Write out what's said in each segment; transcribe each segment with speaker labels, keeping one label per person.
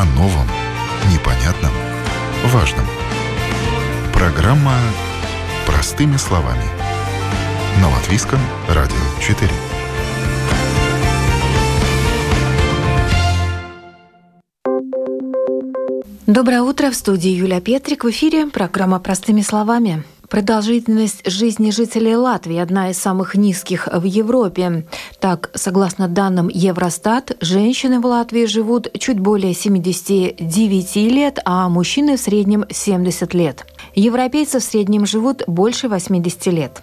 Speaker 1: о новом, непонятном, важном. Программа «Простыми словами» на Латвийском радио 4.
Speaker 2: Доброе утро. В студии Юлия Петрик. В эфире программа «Простыми словами». Продолжительность жизни жителей Латвии одна из самых низких в Европе. Так, согласно данным Евростат, женщины в Латвии живут чуть более 79 лет, а мужчины в среднем 70 лет. Европейцы в среднем живут больше 80 лет.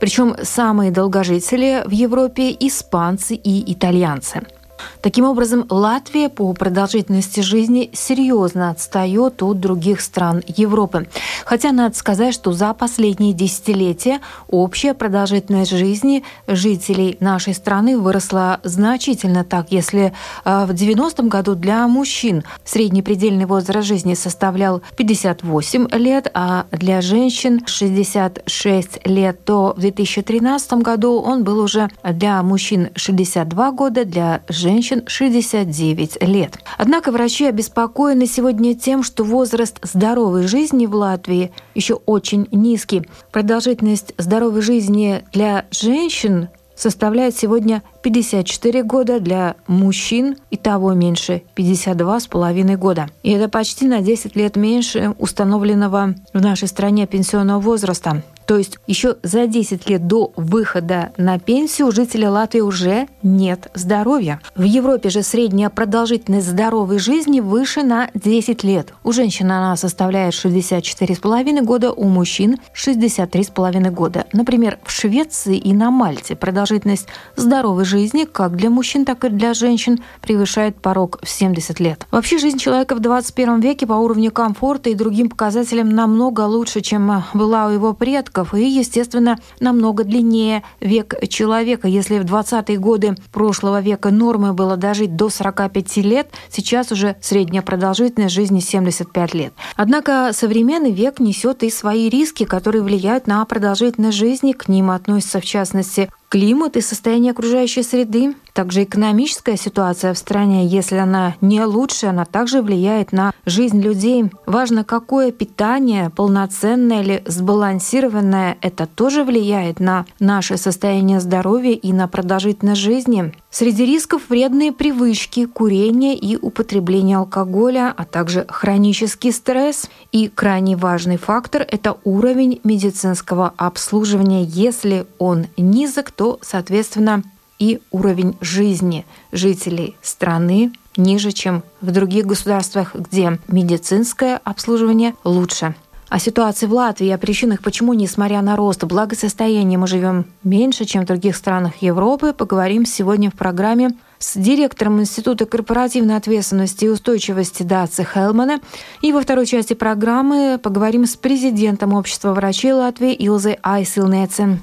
Speaker 2: Причем самые долгожители в Европе – испанцы и итальянцы – Таким образом, Латвия по продолжительности жизни серьезно отстает от других стран Европы. Хотя надо сказать, что за последние десятилетия общая продолжительность жизни жителей нашей страны выросла значительно. Так, если э, в 90-м году для мужчин средний предельный возраст жизни составлял 58 лет, а для женщин 66 лет, то в 2013 году он был уже для мужчин 62 года, для женщин женщин 69 лет. Однако врачи обеспокоены сегодня тем, что возраст здоровой жизни в Латвии еще очень низкий. Продолжительность здоровой жизни для женщин составляет сегодня 54 года, для мужчин и того меньше – 52,5 года. И это почти на 10 лет меньше установленного в нашей стране пенсионного возраста. То есть еще за 10 лет до выхода на пенсию у жителей Латвии уже нет здоровья. В Европе же средняя продолжительность здоровой жизни выше на 10 лет. У женщин она составляет 64,5 года, у мужчин 63,5 года. Например, в Швеции и на Мальте продолжительность здоровой жизни как для мужчин, так и для женщин превышает порог в 70 лет. Вообще жизнь человека в 21 веке по уровню комфорта и другим показателям намного лучше, чем была у его предков предков и, естественно, намного длиннее век человека. Если в 20-е годы прошлого века нормой было дожить до 45 лет, сейчас уже средняя продолжительность жизни 75 лет. Однако современный век несет и свои риски, которые влияют на продолжительность жизни. К ним относятся, в частности, климат и состояние окружающей среды, также экономическая ситуация в стране, если она не лучше, она также влияет на жизнь людей. Важно, какое питание, полноценное или сбалансированное, это тоже влияет на наше состояние здоровья и на продолжительность жизни. Среди рисков вредные привычки, курение и употребление алкоголя, а также хронический стресс. И крайне важный фактор – это уровень медицинского обслуживания. Если он низок, то, соответственно, и уровень жизни жителей страны ниже, чем в других государствах, где медицинское обслуживание лучше. О ситуации в Латвии о причинах, почему, несмотря на рост благосостояния, мы живем меньше, чем в других странах Европы, поговорим сегодня в программе с директором Института корпоративной ответственности и устойчивости Даци Хелмана. И во второй части программы поговорим с президентом Общества врачей Латвии Илзой Айсилнецен.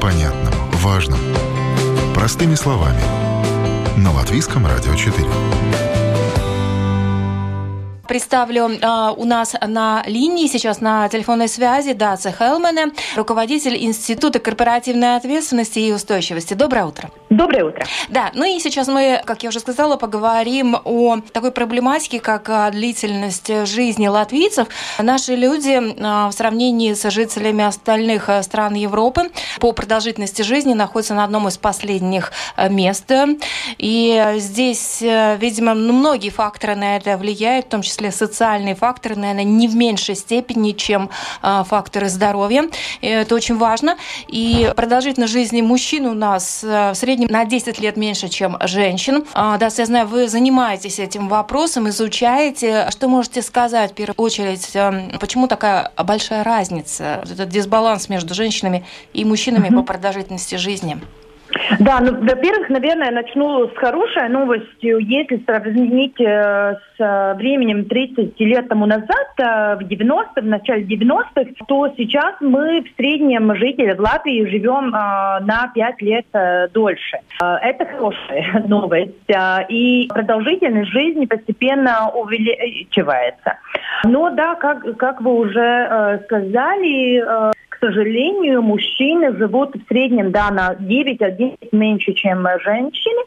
Speaker 1: непонятном, важном. Простыми словами. На Латвийском радио 4
Speaker 2: представлю э, у нас на линии сейчас на телефонной связи Даца Хелмене, руководитель Института корпоративной ответственности и устойчивости. Доброе утро.
Speaker 3: Доброе утро.
Speaker 2: Да, ну и сейчас мы, как я уже сказала, поговорим о такой проблематике, как а, длительность жизни латвийцев. Наши люди а, в сравнении с жителями остальных стран Европы по продолжительности жизни находятся на одном из последних мест. И здесь, видимо, ну, многие факторы на это влияют, в том числе числе социальные факторы, наверное, не в меньшей степени, чем а, факторы здоровья. Это очень важно. И продолжительность жизни мужчин у нас а, в среднем на 10 лет меньше, чем женщин. А, да, я знаю, вы занимаетесь этим вопросом, изучаете. Что можете сказать, в первую очередь, почему такая большая разница, этот дисбаланс между женщинами и мужчинами mm-hmm. по продолжительности жизни?
Speaker 3: Да, ну, во-первых, наверное, начну с хорошей новостью. Если сравнить э, с э, временем 30 лет тому назад, э, в 90-х, в начале 90-х, то сейчас мы в среднем жители в Латвии живем на 5 лет дольше. Это хорошая новость. И продолжительность жизни постепенно увеличивается. Но да, как, как вы уже сказали, сожалению, мужчины живут в среднем да, на 9-11 меньше, чем женщины.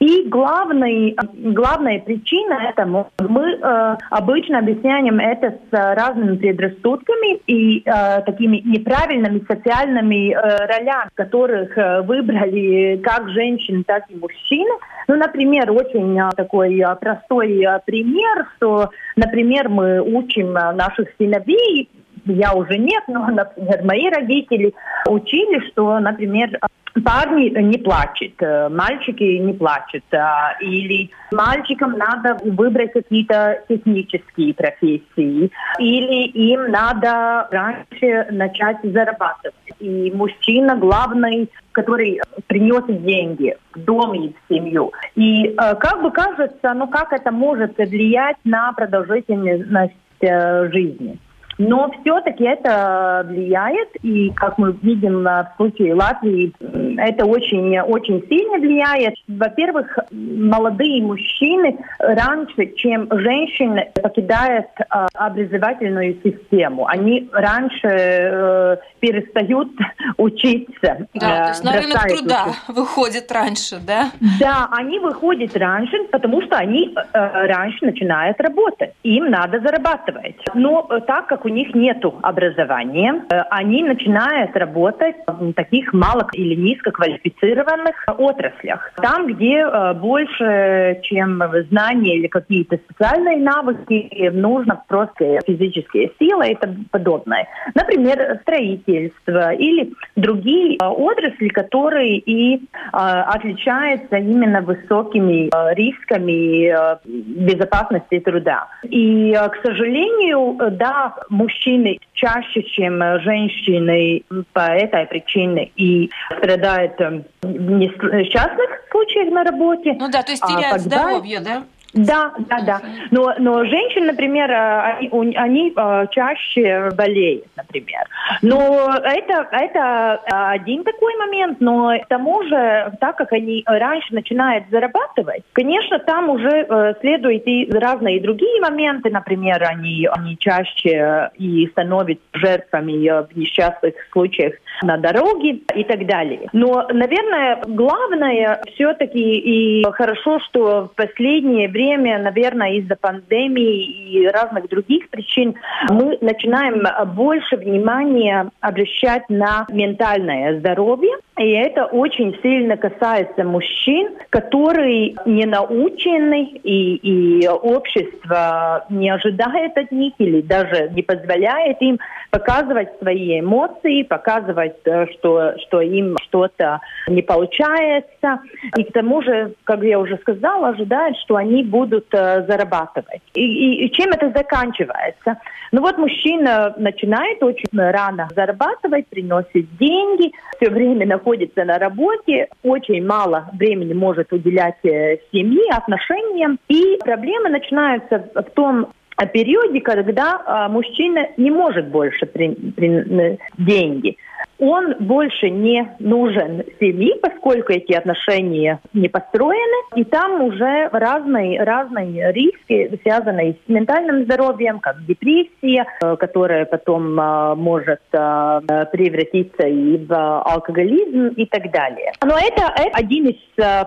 Speaker 3: И главный, главная причина этому мы э, обычно объясняем это с разными предрассудками и э, такими неправильными социальными э, ролями, которых э, выбрали как женщины, так и мужчины. Ну, например, очень э, такой э, простой пример, что, например, мы учим наших сыновей я уже нет, но, например, мои родители учили, что, например, парни не плачут, э, мальчики не плачут, а, или мальчикам надо выбрать какие-то технические профессии, или им надо раньше начать зарабатывать. И мужчина главный, который приносит деньги в дом и в семью. И э, как бы кажется, ну как это может влиять на продолжительность э, жизни? Но все-таки это влияет, и как мы видим в случае Латвии, это очень, очень сильно влияет. Во-первых, молодые мужчины раньше, чем женщины, покидают э, образовательную систему. Они раньше э, перестают учиться.
Speaker 2: Да, э, то есть на рынок труда учиться. выходит раньше, да?
Speaker 3: Да, они выходят раньше, потому что они э, раньше начинают работать. Им надо зарабатывать. Но э, так как у них нет образования, э, они начинают работать в таких мало или низкоквалифицированных отраслях. Там, где э, больше, чем знания или какие-то специальные навыки, нужно просто физические силы и тому подобное. Например, строительство или другие э, отрасли, которые и отличаются именно высокими рисками безопасности труда. И, к сожалению, да, мужчины чаще, чем женщины по этой причине и страдают в несчастных случаях на работе.
Speaker 2: Ну да, то есть теряют а когда... здоровье, да?
Speaker 3: Да, да, да. Но, но женщины, например, э, они, они э, чаще болеют, например. Но это, это один такой момент, но к тому же, так как они раньше начинают зарабатывать, конечно, там уже э, следуют и разные другие моменты, например, они, они чаще и становятся жертвами в несчастных случаях на дороге и так далее. Но, наверное, главное все-таки и хорошо, что в последнее время, наверное, из-за пандемии и разных других причин мы начинаем больше внимания обращать на ментальное здоровье. И это очень сильно касается мужчин, которые не научены, и, и общество не ожидает от них или даже не позволяет им показывать свои эмоции, показывать, э, что, что им что-то не получается. И к тому же, как я уже сказала, ожидают, что они будут э, зарабатывать. И, и, и чем это заканчивается? Ну вот мужчина начинает очень рано зарабатывать, приносит деньги, все время находится на работе, очень мало времени может уделять э, семье, отношениям. И проблемы начинаются в том, периоде, когда а, мужчина не может больше при, при, деньги он больше не нужен семье, поскольку эти отношения не построены, и там уже разные, разные риски, связанные с ментальным здоровьем, как депрессия, э, которая потом э, может э, превратиться и в алкоголизм и так далее. Но это, это один из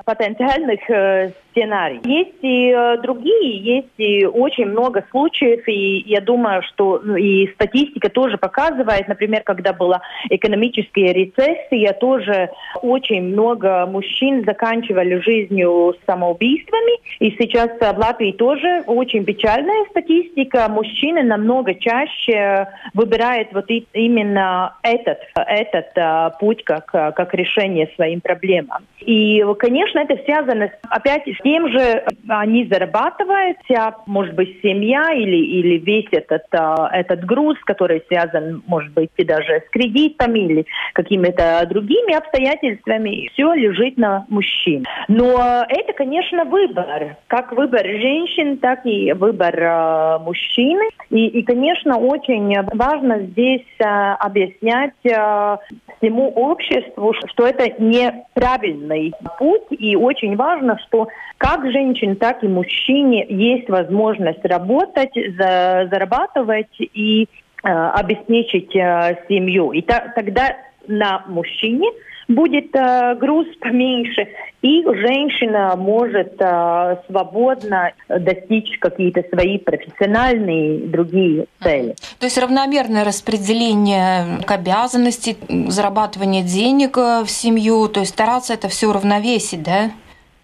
Speaker 3: потенциальных сценариев. Есть и другие, есть и очень много случаев, и я думаю, что ну, и статистика тоже показывает, например, когда была экономическая рецессии тоже очень много мужчин заканчивали жизнью самоубийствами. И сейчас в Латвии тоже очень печальная статистика. Мужчины намного чаще выбирают вот именно этот, этот а, путь как, как решение своим проблемам. И, конечно, это связано опять тем же, они зарабатывают, может быть, семья или, или весь этот, а, этот груз, который связан, может быть, и даже с кредитами или какими-то другими обстоятельствами, все лежит на мужчин. Но это, конечно, выбор. Как выбор женщин, так и выбор э, мужчины. И, и, конечно, очень важно здесь э, объяснять э, всему обществу, что это неправильный путь. И очень важно, что как женщин, так и мужчине есть возможность работать, за, зарабатывать и обеспечить семью. И тогда на мужчине будет э, груз поменьше, и женщина может э, свободно достичь какие-то свои профессиональные другие цели.
Speaker 2: То есть равномерное распределение обязанностей, зарабатывание денег э, в семью, то есть стараться это все уравновесить, да?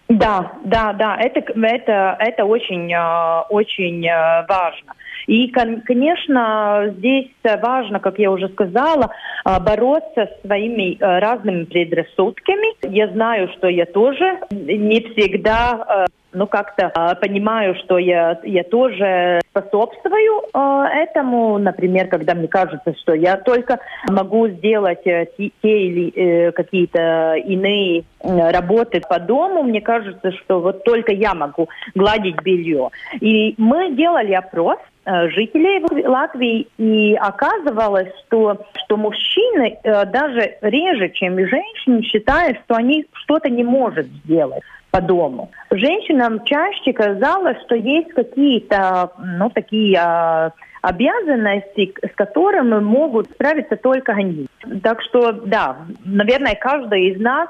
Speaker 3: Да, да, да, это, это, это очень, э, очень э, важно. И, конечно, здесь важно, как я уже сказала, а, бороться с своими разными предрассудками. Я знаю, что я тоже не всегда ну, как-то э, понимаю, что я, я тоже способствую э, этому. Например, когда мне кажется, что я только могу сделать э, те, или э, какие-то иные э, работы по дому, мне кажется, что вот только я могу гладить белье. И мы делали опрос Э, жителей Латвии, и оказывалось, что, что мужчины э, даже реже, чем женщины, считают, что они что-то не могут сделать по дому. Женщинам чаще казалось, что есть какие-то, ну, такие э, обязанности, с которыми могут справиться только они. Так что, да, наверное, каждый из нас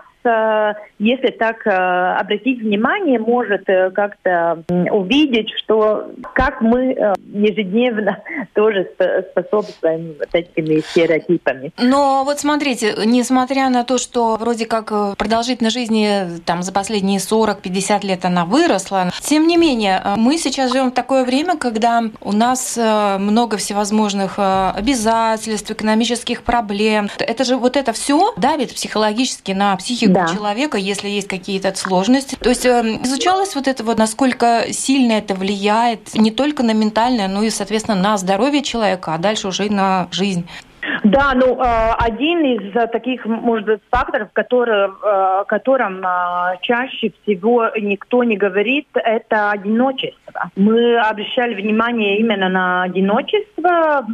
Speaker 3: если так э, обратить внимание, может э, как-то увидеть, что как мы ежедневно тоже способствуем вот этими стереотипами.
Speaker 2: Но вот смотрите, несмотря на то, что вроде как продолжительность жизни там за последние 40-50 лет она выросла, тем не менее, мы сейчас живем в такое время, когда у нас много всевозможных обязательств, экономических проблем. Это же вот это все давит психологически на психику да. человека, если есть какие-то сложности. То есть эм, изучалось вот это вот, насколько сильно это влияет не только на ментальное, но и, соответственно, на здоровье человека, а дальше уже и на жизнь.
Speaker 3: Да, ну э, один из э, таких, может быть, факторов, который, э, о чаще всего никто не говорит, это одиночество. Мы обращали внимание именно на одиночество,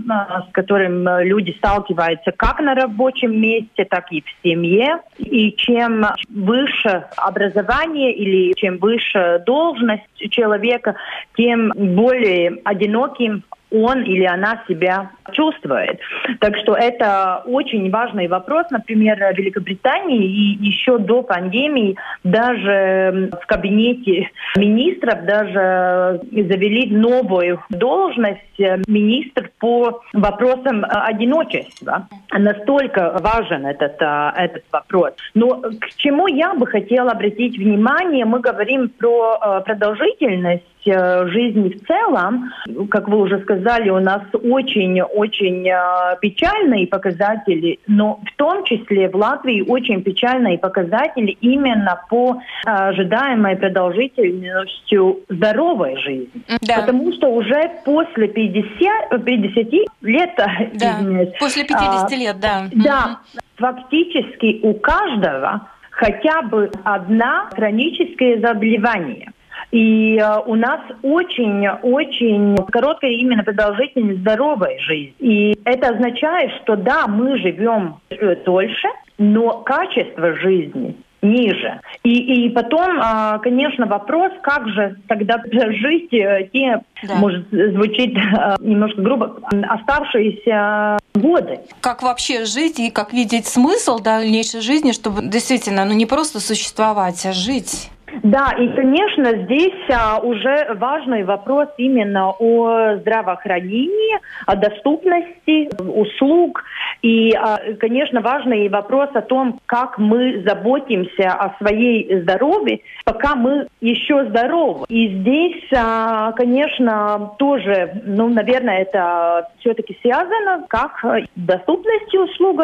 Speaker 3: с которым люди сталкиваются как на рабочем месте, так и в семье. И чем выше образование или чем выше должность человека, тем более одиноким он или она себя чувствует. Так что это очень важный вопрос. Например, в Великобритании и еще до пандемии даже в кабинете министров даже завели новую должность министр по вопросам одиночества. Настолько важен этот, этот вопрос. Но к чему я бы хотела обратить внимание, мы говорим про э, продолжительность Э, жизни в целом, как вы уже сказали, у нас очень-очень э, печальные показатели, но в том числе в Латвии очень печальные показатели именно по ожидаемой продолжительностью здоровой жизни. Да. Потому что уже после 50, 50 лет...
Speaker 2: Да, после 50 а, лет, да.
Speaker 3: Да, фактически у каждого хотя бы одна хроническое заболевание. И э, у нас очень-очень короткая именно продолжительность здоровой жизни. И это означает, что да, мы живем дольше, но качество жизни ниже. И, и потом, а, конечно, вопрос, как же тогда жить э, те, да. может, звучит э, немножко грубо, оставшиеся годы.
Speaker 2: Как вообще жить и как видеть смысл дальнейшей жизни, чтобы действительно, ну не просто существовать, а жить?
Speaker 3: Да, и, конечно, здесь а, уже важный вопрос именно о здравоохранении, о доступности услуг. И, а, конечно, важный вопрос о том, как мы заботимся о своей здоровье, пока мы еще здоровы. И здесь, а, конечно, тоже, ну, наверное, это все-таки связано как доступностью услуг,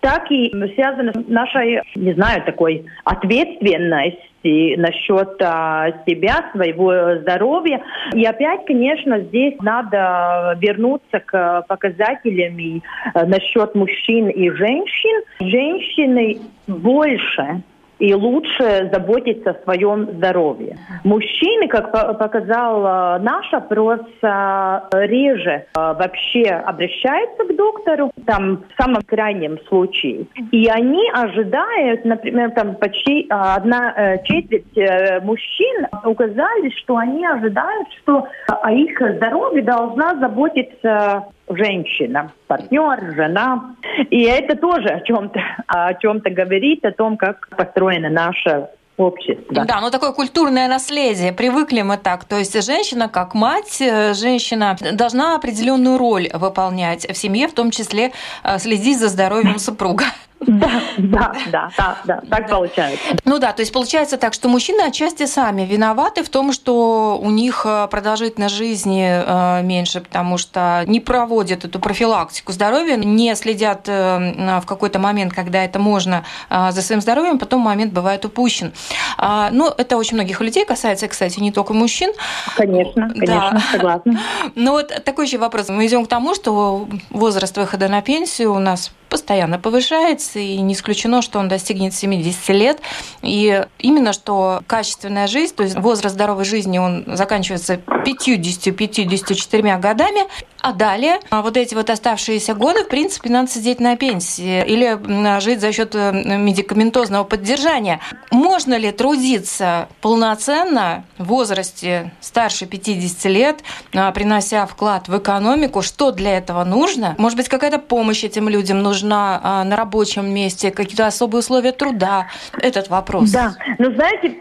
Speaker 3: так и связано с нашей, не знаю, такой ответственностью ответственности насчет а, себя, своего здоровья. И опять, конечно, здесь надо вернуться к показателям а, насчет мужчин и женщин. Женщины больше и лучше заботиться о своем здоровье. Мужчины, как показал э, наш опрос, э, реже э, вообще обращаются к доктору, там в самом крайнем случае. И они ожидают, например, там почти одна четверть мужчин указали, что они ожидают, что о их здоровье должна заботиться женщина, партнер, жена. И это тоже о чем-то, о чем-то говорит, о том, как построена наша общества.
Speaker 2: Да, ну такое культурное наследие. Привыкли мы так. То есть женщина как мать, э, женщина должна определенную роль выполнять в семье, в том числе э, следить за здоровьем супруга.
Speaker 3: Да, да, да, да, да, так да. получается.
Speaker 2: Ну да, то есть получается так, что мужчины отчасти сами виноваты в том, что у них э, продолжительность жизни э, меньше, потому что не проводят эту профилактику здоровья, не следят э, в какой-то момент, когда это можно за своим здоровьем, потом момент бывает упущен. А, ну, это очень многих людей касается, кстати, не только мужчин.
Speaker 3: Конечно, конечно, да. согласна.
Speaker 2: Ну вот такой еще вопрос. Мы идем к тому, что возраст выхода на пенсию у нас постоянно повышается, и не исключено, что он достигнет 70 лет. И именно что качественная жизнь, то есть возраст здоровой жизни, он заканчивается 50-54 годами, а далее а вот эти вот оставшиеся годы, в принципе, надо сидеть на пенсии или жить за счет э, медикаментозного поддержания. Можно ли трудиться полноценно в возрасте старше 50 лет, а, принося вклад в экономику? Что для этого нужно? Может быть, какая-то помощь этим людям нужна? а, на рабочем месте, какие-то особые условия труда? Этот вопрос.
Speaker 3: Да, ну знаете,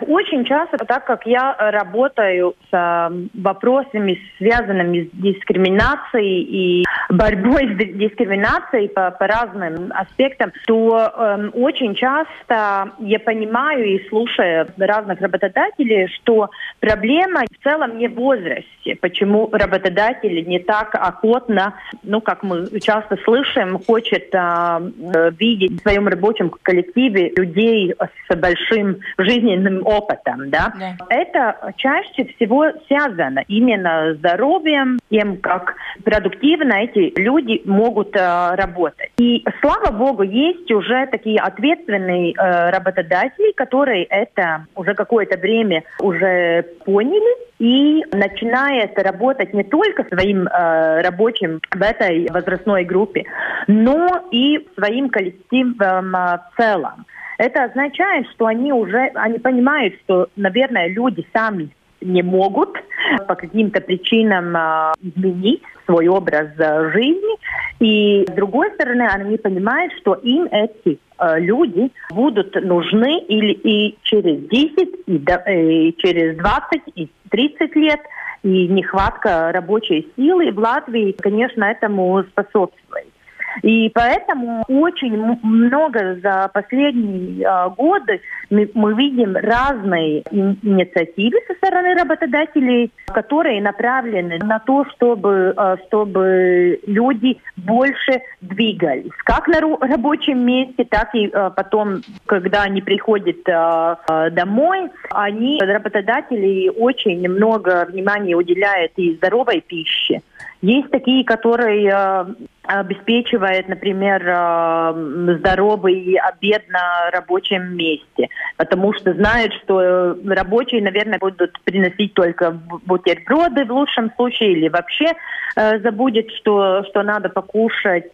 Speaker 3: очень часто, так как я работаю с вопросами, связанными с дискриминацией и борьбой с дискриминацией по, по разным аспектам, то э, очень часто я понимаю и слушаю разных работодателей, что проблема в целом не в возрасте. Почему работодатели не так охотно, ну, как мы часто слышим, хочет а, э, видеть в своем рабочем коллективе людей с большим жизненным опытом, да? да. Это чаще всего связано именно с здоровьем, тем, как продуктивно эти люди могут а, работать. И слава богу, есть уже такие ответственные а, работодатели, которые это уже какое-то время уже поняли и начинает работать не только своим э, рабочим в этой возрастной группе, но и своим коллективом э, в целом. Это означает, что они уже они понимают, что, наверное, люди сами не могут по каким-то причинам э, изменить свой образ э, жизни. И с другой стороны, они понимают, что им эти э, люди будут нужны или и через 10, и, и через 20, и 30 лет. И нехватка рабочей силы в Латвии, конечно, этому способствует. И поэтому очень много за последние э, годы мы, мы видим разные инициативы со стороны работодателей, которые направлены на то, чтобы, э, чтобы люди больше двигались. Как на рабочем месте, так и э, потом, когда они приходят домой, они, работодатели, очень много внимания уделяют и здоровой пище. Есть такие, которые э, обеспечивают, например, э, здоровый обед на рабочем месте, потому что знают, что рабочие, наверное, будут приносить только бутерброды в лучшем случае или вообще э, забудет, что, что надо покушать,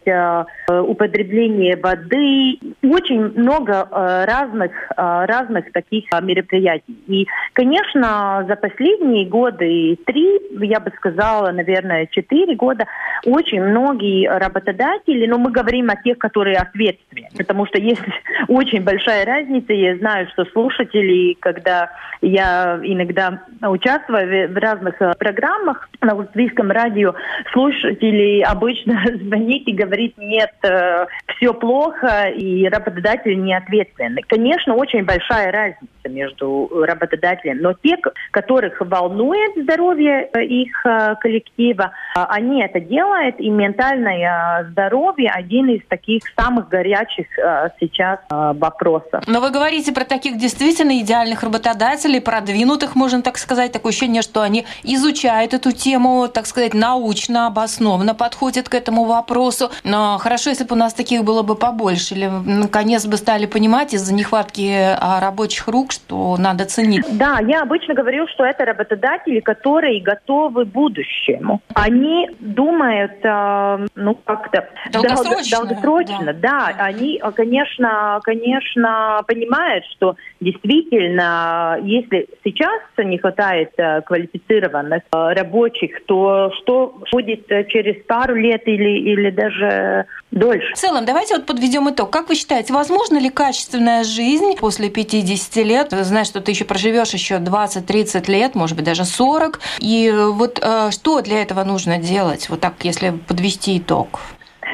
Speaker 3: употребление воды. Очень много разных, разных таких мероприятий. И, конечно, за последние годы, три, я бы сказала, наверное, четыре, 4 года очень многие работодатели, но мы говорим о тех, которые ответственны, потому что есть очень большая разница. Я знаю, что слушатели, когда я иногда участвую в разных э, программах на латвийском радио, слушатели обычно звонит и говорит, нет, э, все плохо, и работодатели не ответственны. Конечно, очень большая разница между работодателями, но те, которых волнует здоровье э, их коллектива, они это делают, и ментальное здоровье один из таких самых горячих э, сейчас э, вопросов.
Speaker 2: Но вы говорите про таких действительно идеальных работодателей, продвинутых, можно так сказать, такое ощущение, что они изучают эту тему, так сказать, научно, обоснованно подходят к этому вопросу. Но хорошо, если бы у нас таких было бы побольше, или наконец бы стали понимать из-за нехватки рабочих рук, что надо ценить?
Speaker 3: Да, я обычно говорю, что это работодатели, которые готовы будущему. Они думают, э, ну, как-то
Speaker 2: долгосрочно.
Speaker 3: долгосрочно да. да. Они, конечно, конечно, понимают, что действительно, если сейчас не хватает э, квалифицированных э, рабочих, то что будет через пару лет или, или даже дольше?
Speaker 2: В целом, давайте вот подведем итог. Как вы считаете, возможно ли качественная жизнь после 50 лет? Знаешь, что ты еще проживешь еще 20-30 лет, может быть, даже 40. И вот э, что для этого нужно делать? Вот так, если подвести итог.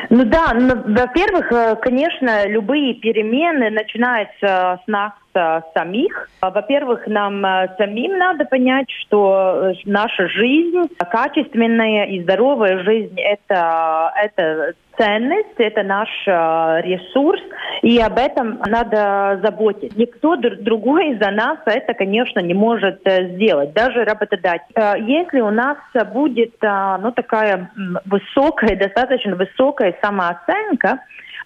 Speaker 3: Ну да, ну, во-первых, э, конечно, любые перемены начинаются с нас самих. Во-первых, нам э, самим надо понять, что наша жизнь, качественная и здоровая жизнь это, это ценность, это наш э, ресурс, и об этом надо заботиться. Никто другой за нас это, конечно, не может э, сделать, даже работодатель. Э, если у нас будет ну, такая высокая, достаточно высокая самооценка,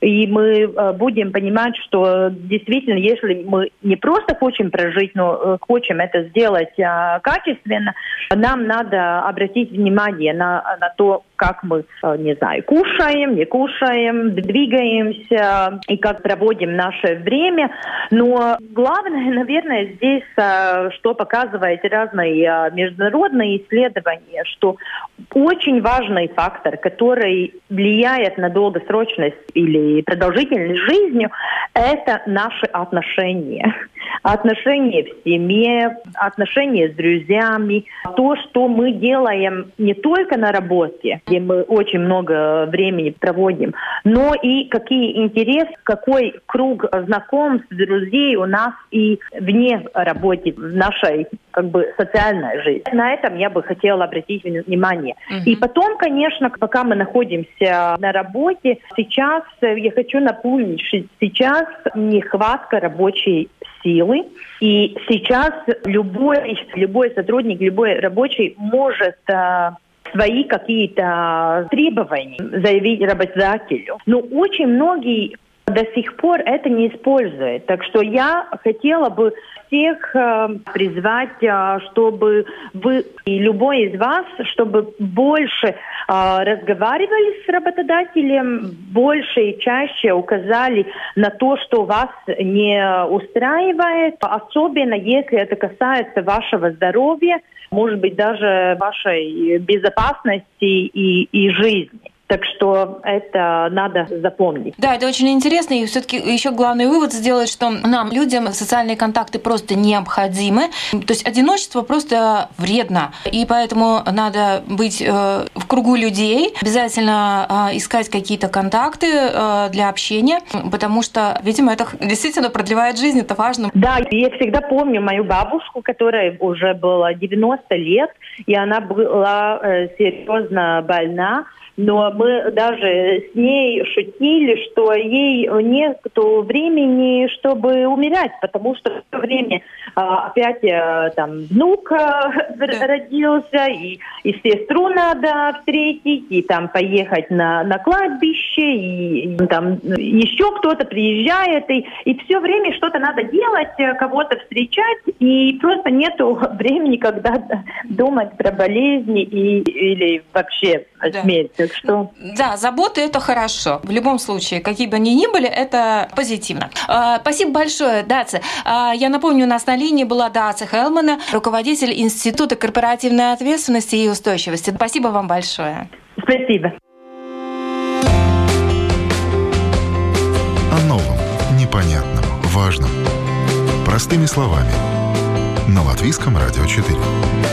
Speaker 3: и мы э, будем понимать, что действительно, если мы не просто хотим прожить, но э, хотим это сделать э, качественно, нам надо обратить внимание на, на то, как мы, не знаю, кушаем, не кушаем, двигаемся и как проводим наше время. Но главное, наверное, здесь, что показывает разные международные исследования, что очень важный фактор, который влияет на долгосрочность или продолжительность жизнью, это наши отношения. Отношения в семье, отношения с друзьями, то, что мы делаем не только на работе, где мы очень много времени проводим, но и какие интересы, какой круг знакомств, друзей у нас и вне работы, в нашей как бы социальной жизни. На этом я бы хотела обратить внимание. Угу. И потом, конечно, пока мы находимся на работе, сейчас я хочу напомнить, что сейчас нехватка рабочей силы. И сейчас любой, любой сотрудник, любой рабочий может э, свои какие-то требования заявить работодателю. Но очень многие до сих пор это не используют. Так что я хотела бы всех э, призвать, э, чтобы вы и любой из вас, чтобы больше э, разговаривали с работодателем, больше и чаще указали на то, что вас не устраивает, особенно если это касается вашего здоровья, может быть даже вашей безопасности и, и жизни. Так что это надо запомнить.
Speaker 2: Да, это очень интересно. И все-таки еще главный вывод сделать, что нам, людям, социальные контакты просто необходимы. То есть одиночество просто вредно. И поэтому надо быть э, в кругу людей, обязательно э, искать какие-то контакты э, для общения, потому что, видимо, это действительно продлевает жизнь, это важно.
Speaker 3: Да, я всегда помню мою бабушку, которая уже было 90 лет, и она была серьезно больна но мы даже с ней шутили, что ей нет времени, чтобы умирать, потому что в то время опять а, там внук а, родился, и, и сестру надо встретить, и там поехать на, на кладбище, и, и там еще кто-то приезжает, и, и все время что-то надо делать, э, кого-то встречать, и просто нету времени, когда думать про болезни и, или вообще да. смерть. Так что...
Speaker 2: Да, забота – это хорошо. В любом случае, какие бы они ни были, это позитивно. А, спасибо большое, Даца. А, я напомню, у нас на линии была Даца Хелмана, руководитель Института корпоративной ответственности и устойчивости. Спасибо вам большое.
Speaker 3: Спасибо.
Speaker 1: О новом, непонятном, важном. Простыми словами. На Латвийском радио 4.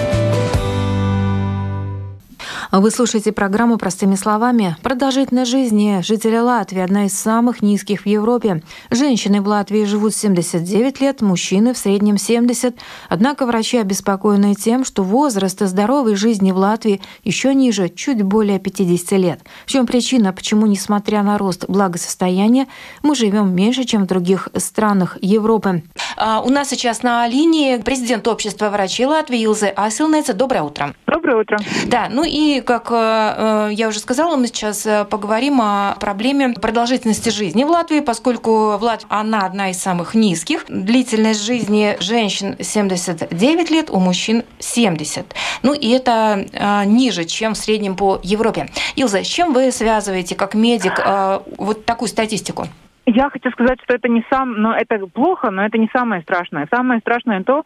Speaker 2: Вы слушаете программу «Простыми словами». Продолжительность жизни жителей Латвии – одна из самых низких в Европе. Женщины в Латвии живут 79 лет, мужчины в среднем 70. Однако врачи обеспокоены тем, что возраст и здоровой жизни в Латвии еще ниже, чуть более 50 лет. В чем причина, почему, несмотря на рост благосостояния, мы живем меньше, чем в других странах Европы? А, у нас сейчас на линии президент общества врачей Латвии Илза Асилнеца. Доброе утро.
Speaker 4: Доброе утро.
Speaker 2: Да, ну и как э, я уже сказала, мы сейчас поговорим о проблеме продолжительности жизни в Латвии, поскольку в Латвии она одна из самых низких. Длительность жизни женщин 79 лет, у мужчин 70. Ну и это ниже, чем в среднем по Европе. Илза, с чем вы связываете как медик вот такую статистику?
Speaker 4: Я хочу сказать, что это не сам, но это плохо, но это не самое страшное. Самое страшное то,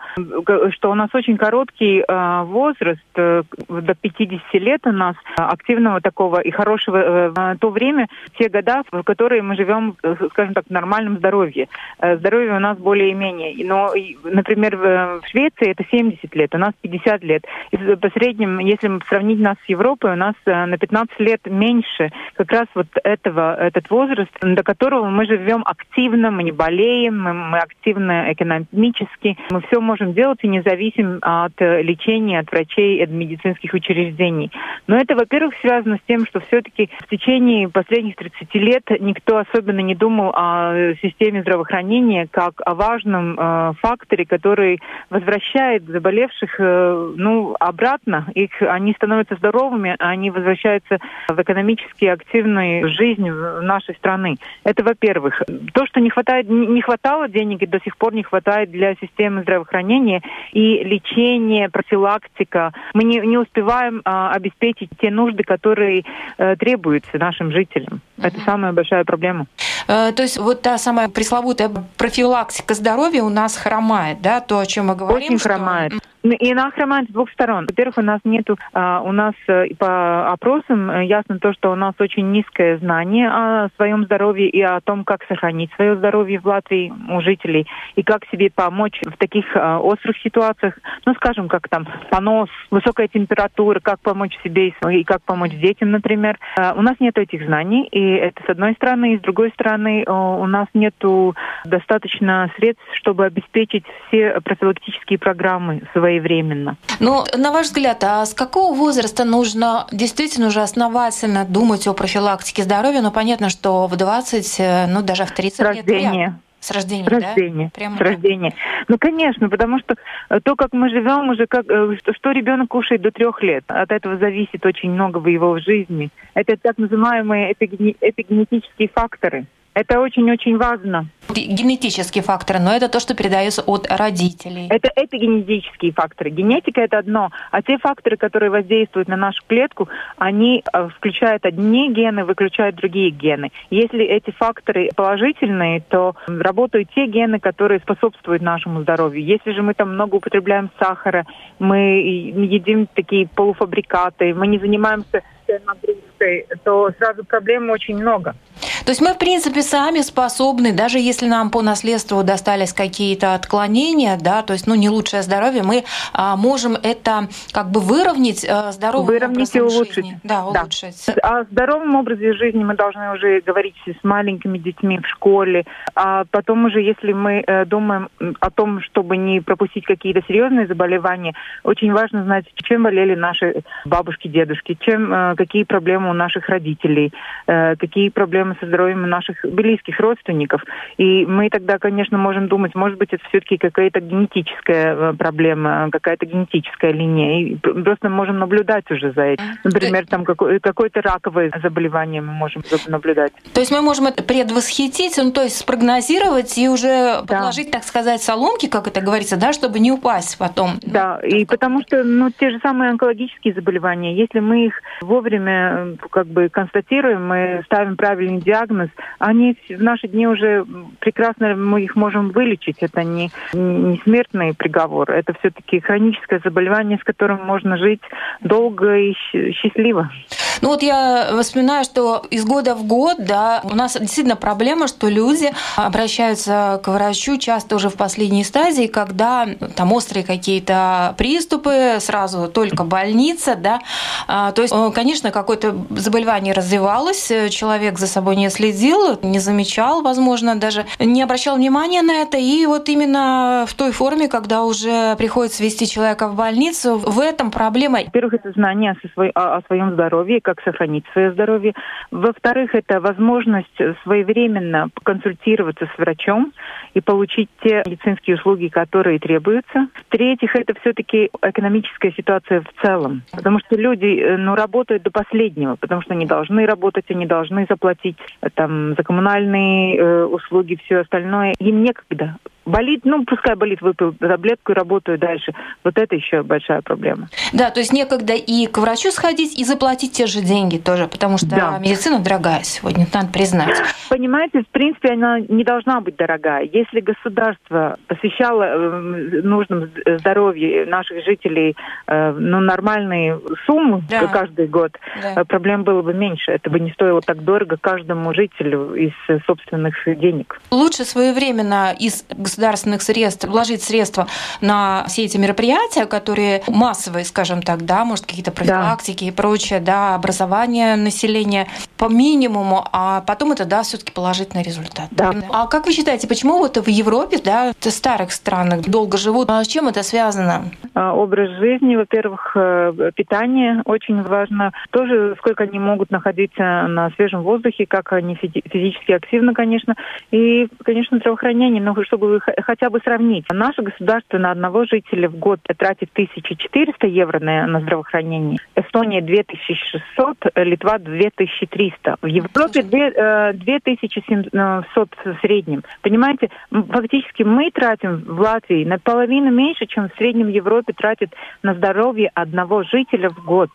Speaker 4: что у нас очень короткий э, возраст, э, до 50 лет у нас активного такого и хорошего э, то время, те года, в которые мы живем, э, скажем так, в нормальном здоровье. Э, здоровье у нас более-менее. Но, например, в, Швеции это 70 лет, у нас 50 лет. И по среднему, если сравнить нас с Европой, у нас э, на 15 лет меньше как раз вот этого, этот возраст, до которого мы живем активно, мы не болеем, мы, мы активно экономически. Мы все можем делать и не зависим от э, лечения, от врачей, от медицинских учреждений. Но это, во-первых, связано с тем, что все-таки в течение последних 30 лет никто особенно не думал о системе здравоохранения как о важном э, факторе, который возвращает заболевших э, ну, обратно. Их, они становятся здоровыми, они возвращаются в экономически активную жизнь нашей страны. Это во-первых во-первых. То, что не хватает, не хватало денег и до сих пор не хватает для системы здравоохранения и лечения, профилактика. Мы не, не успеваем а, обеспечить те нужды, которые а, требуются нашим жителям. Uh-huh. Это самая большая проблема.
Speaker 2: Э, то есть вот та самая пресловутая профилактика здоровья у нас хромает, да, то, о чем мы говорим.
Speaker 4: Очень что... хромает. И она хромает с двух сторон. Во-первых, у нас нету, а, у нас э, по опросам э, ясно то, что у нас очень низкое знание о своем здоровье и о том, как сохранить свое здоровье в Латвии у жителей и как себе помочь в таких а, острых ситуациях, ну, скажем, как там понос, высокая температура, как помочь себе и как помочь детям, например. А, у нас нет этих знаний, и это с одной стороны, и с другой стороны, у нас нету достаточно средств, чтобы обеспечить все профилактические программы свои своевременно.
Speaker 2: Ну, на ваш взгляд, а с какого возраста нужно действительно уже основательно думать о профилактике здоровья? Ну, понятно, что в 20, э, ну, даже в 30
Speaker 4: с лет.
Speaker 2: С рождения,
Speaker 4: с рождения, да? Прямо с рождения. Ну, конечно, потому что э, то, как мы живем, уже как э, что, что ребенок кушает до трех лет, от этого зависит очень много в его жизни. Это так называемые эпигенетические факторы. Это очень-очень важно.
Speaker 2: Генетические факторы, но это то, что передается от родителей.
Speaker 4: Это эпигенетические факторы. Генетика это одно, а те факторы, которые воздействуют на нашу клетку, они э, включают одни гены, выключают другие гены. Если эти факторы положительные, то работают те гены, которые способствуют нашему здоровью. Если же мы там много употребляем сахара, мы едим такие полуфабрикаты, мы не занимаемся нагрузкой, то сразу проблем очень много.
Speaker 2: То есть мы, в принципе, сами способны, даже если нам по наследству достались какие-то отклонения, да, то есть, ну, не лучшее здоровье, мы а, можем это как бы выровнять а, здоровым
Speaker 4: Выровнять и улучшить.
Speaker 2: Жизни. Да, улучшить.
Speaker 4: Да. О здоровом образе жизни мы должны уже говорить с маленькими детьми в школе, а потом уже, если мы э, думаем о том, чтобы не пропустить какие-то серьезные заболевания, очень важно знать, чем болели наши бабушки, дедушки, чем, э, какие проблемы у наших родителей, э, какие проблемы со здоровьем наших близких родственников. И мы тогда, конечно, можем думать, может быть, это все-таки какая-то генетическая э, проблема, какая-то генетическая линия. И просто можем наблюдать уже за этим. Например, там какое-то раковое заболевание мы можем наблюдать.
Speaker 2: То есть мы можем это предвосхитить, ну, то есть спрогнозировать и уже да. подложить, так сказать, соломки, как это говорится, да, чтобы не упасть потом.
Speaker 4: Да, ну, и потому что, ну, те же самые онкологические заболевания, если мы их вовремя как бы констатируем, мы ставим правильный диагноз, диагноз, они в наши дни уже прекрасно мы их можем вылечить. Это не, не смертный приговор, это все-таки хроническое заболевание, с которым можно жить долго и счастливо.
Speaker 2: Ну вот я вспоминаю, что из года в год, да, у нас действительно проблема, что люди обращаются к врачу часто уже в последней стадии, когда там острые какие-то приступы, сразу только больница, да. А, то есть, э, конечно, какое-то заболевание развивалось, человек за собой не следил, не замечал, возможно, даже не обращал внимания на это. И вот именно в той форме, когда уже приходится вести человека в больницу, в этом проблема.
Speaker 4: Во-первых, это знание о, своем здоровье, как сохранить свое здоровье. Во-вторых, это возможность своевременно консультироваться с врачом и получить те медицинские услуги, которые требуются. В-третьих, это все-таки экономическая ситуация в целом. Потому что люди э, ну, работают до последнего, потому что они должны работать, они должны заплатить там, за коммунальные э, услуги, все остальное. Им некогда болит, ну, пускай болит, выпил таблетку и работаю дальше. Вот это еще большая проблема.
Speaker 2: Да, то есть некогда и к врачу сходить, и заплатить те же деньги тоже, потому что да. медицина дорогая сегодня, надо признать.
Speaker 4: Понимаете, в принципе, она не должна быть дорогая. Если государство посвящало э, нужным здоровью наших жителей э, ну, нормальные суммы да. каждый год, да. Э, проблем было бы меньше. Это бы не стоило так дорого каждому жителю из собственных денег.
Speaker 2: Лучше своевременно из государственных средств, вложить средства на все эти мероприятия, которые массовые, скажем так, да, может, какие-то профилактики да. и прочее, да, образование населения по минимуму, а потом это даст все-таки положительный результат.
Speaker 4: Да.
Speaker 2: А как вы считаете, почему вот в Европе, да, в старых странах долго живут, а с чем это связано?
Speaker 4: А, образ жизни, во-первых, э, питание очень важно. Тоже сколько они могут находиться на свежем воздухе, как они физически активны, конечно. И, конечно, здравоохранение, но чтобы хотя бы сравнить. Наше государство на одного жителя в год тратит 1400 евро на, на здравоохранение. Эстония 2600, Литва 2300. В Европе 2700 э, в среднем. Понимаете, фактически мы тратим в Латвии на половину меньше, чем в среднем Европе тратит на здоровье одного жителя в год.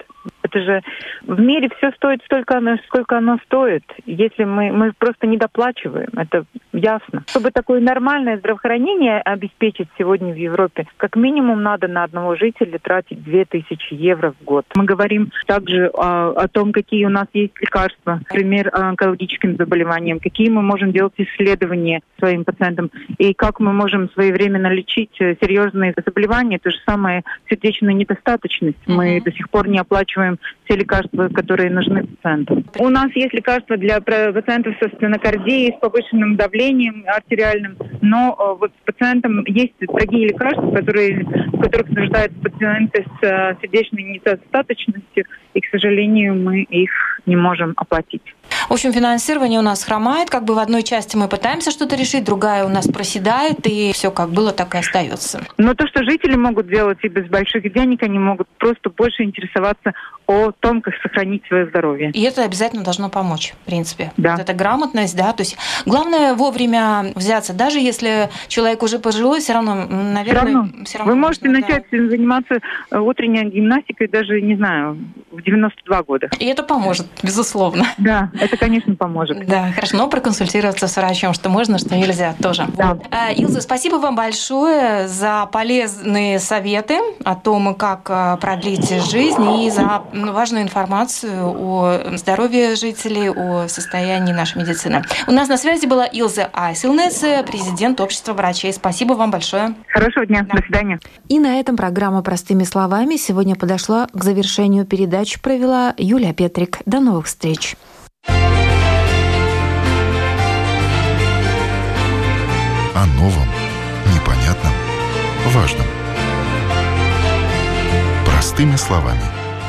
Speaker 4: Это же в мире все стоит столько, сколько оно стоит. Если мы, мы просто не доплачиваем, это ясно. Чтобы такое нормальное здравоохранение обеспечить сегодня в Европе, как минимум надо на одного жителя тратить 2000 евро в год. Мы говорим также о, о том, какие у нас есть лекарства, например, онкологическим заболеваниям, какие мы можем делать исследования своим пациентам и как мы можем своевременно лечить э, серьезные заболевания, то же самое сердечная недостаточность. Mm-hmm. Мы до сих пор не оплачиваем все лекарства, которые нужны пациенту. У нас есть лекарства для пациентов со стенокардией, с повышенным давлением артериальным, но э, вот пациентам есть другие лекарства, которые, в которых нуждаются пациенты с э, сердечной недостаточностью, и, к сожалению, мы их не можем оплатить.
Speaker 2: В общем, финансирование у нас хромает. Как бы в одной части мы пытаемся что-то решить, другая у нас проседает, и все как было, так и остается.
Speaker 4: Но то, что жители могут делать и без больших денег, они могут просто больше интересоваться о том, как сохранить свое здоровье.
Speaker 2: И это обязательно должно помочь, в принципе.
Speaker 4: Да.
Speaker 2: Вот эта грамотность, да, то есть главное вовремя взяться, даже если человек уже пожилой, все равно, наверное, все равно.
Speaker 4: Все равно Вы можете нужно, начать да. заниматься э, утренней гимнастикой даже, не знаю, в 92 года.
Speaker 2: И это поможет, безусловно.
Speaker 4: Да, это, конечно, поможет.
Speaker 2: Да, хорошо, но проконсультироваться с врачом, что можно, что нельзя тоже.
Speaker 4: Да.
Speaker 2: Э, Илза, спасибо вам большое за полезные советы о том, как э, продлить жизнь и за важную информацию о здоровье жителей, о состоянии нашей медицины. У нас на связи была Илза Айсилнес, президент общества врачей. Спасибо вам большое.
Speaker 4: Хорошего дня. Да. До свидания.
Speaker 2: И на этом программа «Простыми словами» сегодня подошла к завершению передачи. Провела Юлия Петрик. До новых встреч.
Speaker 1: О новом, непонятном, важном. Простыми словами –